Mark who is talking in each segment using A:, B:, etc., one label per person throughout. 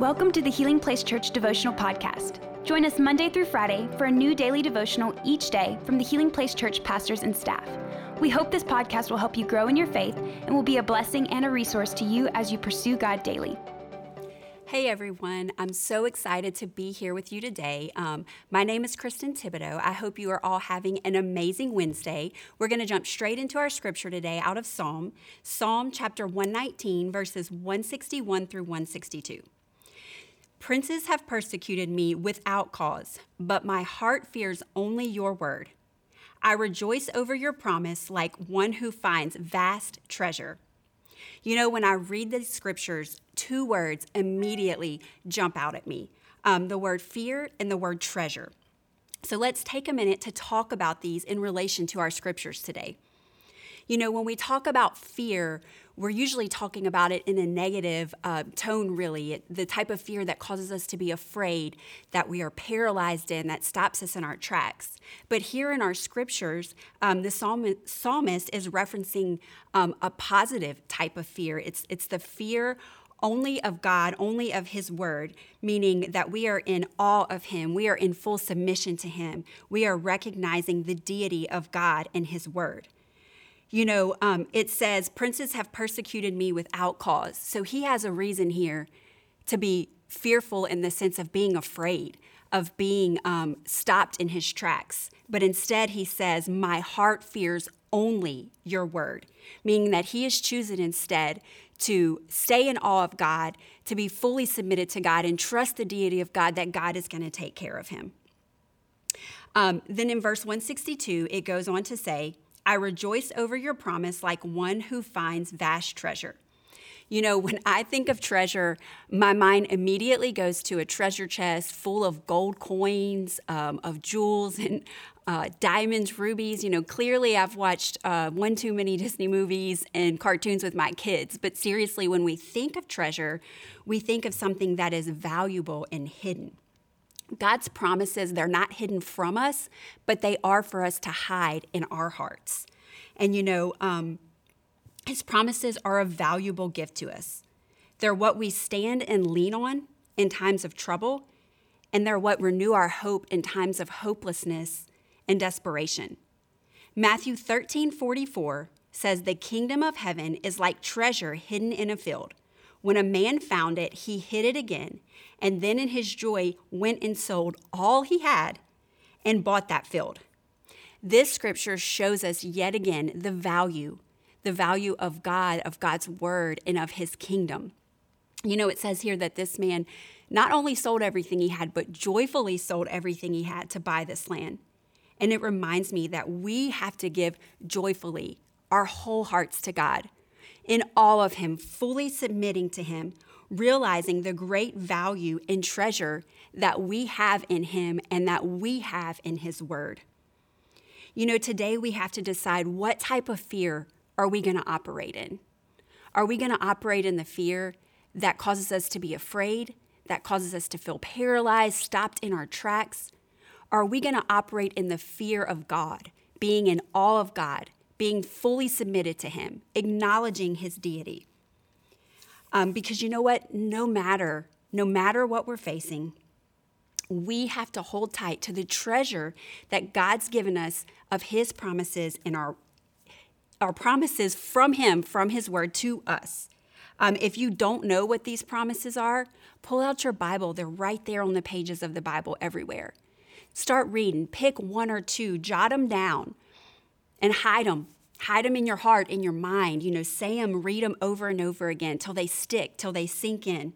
A: Welcome to the Healing Place Church Devotional Podcast. Join us Monday through Friday for a new daily devotional each day from the Healing Place Church pastors and staff. We hope this podcast will help you grow in your faith and will be a blessing and a resource to you as you pursue God daily.
B: Hey everyone, I'm so excited to be here with you today. Um, my name is Kristen Thibodeau. I hope you are all having an amazing Wednesday. We're going to jump straight into our scripture today out of Psalm, Psalm chapter 119, verses 161 through 162. Princes have persecuted me without cause, but my heart fears only your word. I rejoice over your promise like one who finds vast treasure. You know, when I read the scriptures, two words immediately jump out at me um, the word fear and the word treasure. So let's take a minute to talk about these in relation to our scriptures today. You know, when we talk about fear, we're usually talking about it in a negative uh, tone, really. It, the type of fear that causes us to be afraid, that we are paralyzed in, that stops us in our tracks. But here in our scriptures, um, the psalmist is referencing um, a positive type of fear. It's, it's the fear only of God, only of His Word, meaning that we are in awe of Him. We are in full submission to Him. We are recognizing the deity of God and His Word you know, um, it says, Princes have persecuted me without cause. So he has a reason here to be fearful in the sense of being afraid, of being um, stopped in his tracks. But instead, he says, My heart fears only your word, meaning that he is choosing instead to stay in awe of God, to be fully submitted to God, and trust the deity of God that God is going to take care of him. Um, then in verse 162, it goes on to say, I rejoice over your promise like one who finds vast treasure. You know, when I think of treasure, my mind immediately goes to a treasure chest full of gold coins, um, of jewels, and uh, diamonds, rubies. You know, clearly I've watched uh, one too many Disney movies and cartoons with my kids. But seriously, when we think of treasure, we think of something that is valuable and hidden. God's promises, they're not hidden from us, but they are for us to hide in our hearts. And you know, um, His promises are a valuable gift to us. They're what we stand and lean on in times of trouble, and they're what renew our hope in times of hopelessness and desperation. Matthew 13 44 says, The kingdom of heaven is like treasure hidden in a field when a man found it, he hid it again, and then in his joy went and sold all he had and bought that field. This scripture shows us yet again the value, the value of God, of God's word, and of his kingdom. You know, it says here that this man not only sold everything he had, but joyfully sold everything he had to buy this land. And it reminds me that we have to give joyfully our whole hearts to God in awe of Him, fully submitting to Him, realizing the great value and treasure that we have in Him and that we have in His Word. You know, today we have to decide what type of fear are we going to operate in? Are we going to operate in the fear that causes us to be afraid, that causes us to feel paralyzed, stopped in our tracks? Are we going to operate in the fear of God, being in awe of God, being fully submitted to Him, acknowledging His deity. Um, because you know what? No matter, no matter what we're facing, we have to hold tight to the treasure that God's given us of His promises and our, our promises from Him, from His Word to us. Um, if you don't know what these promises are, pull out your Bible. They're right there on the pages of the Bible everywhere. Start reading, pick one or two, jot them down and hide them. Hide them in your heart, in your mind. You know, say them, read them over and over again till they stick, till they sink in.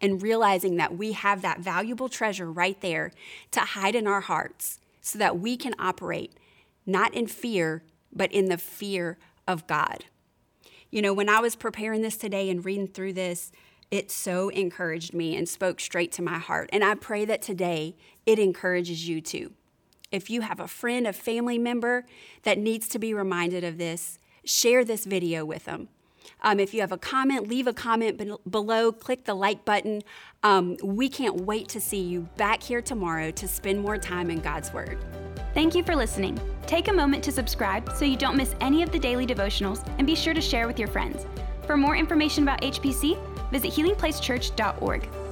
B: And realizing that we have that valuable treasure right there to hide in our hearts so that we can operate not in fear, but in the fear of God. You know, when I was preparing this today and reading through this, it so encouraged me and spoke straight to my heart. And I pray that today it encourages you too. If you have a friend, a family member that needs to be reminded of this, share this video with them. Um, if you have a comment, leave a comment be- below, click the like button. Um, we can't wait to see you back here tomorrow to spend more time in God's Word.
A: Thank you for listening. Take a moment to subscribe so you don't miss any of the daily devotionals and be sure to share with your friends. For more information about HPC, visit healingplacechurch.org.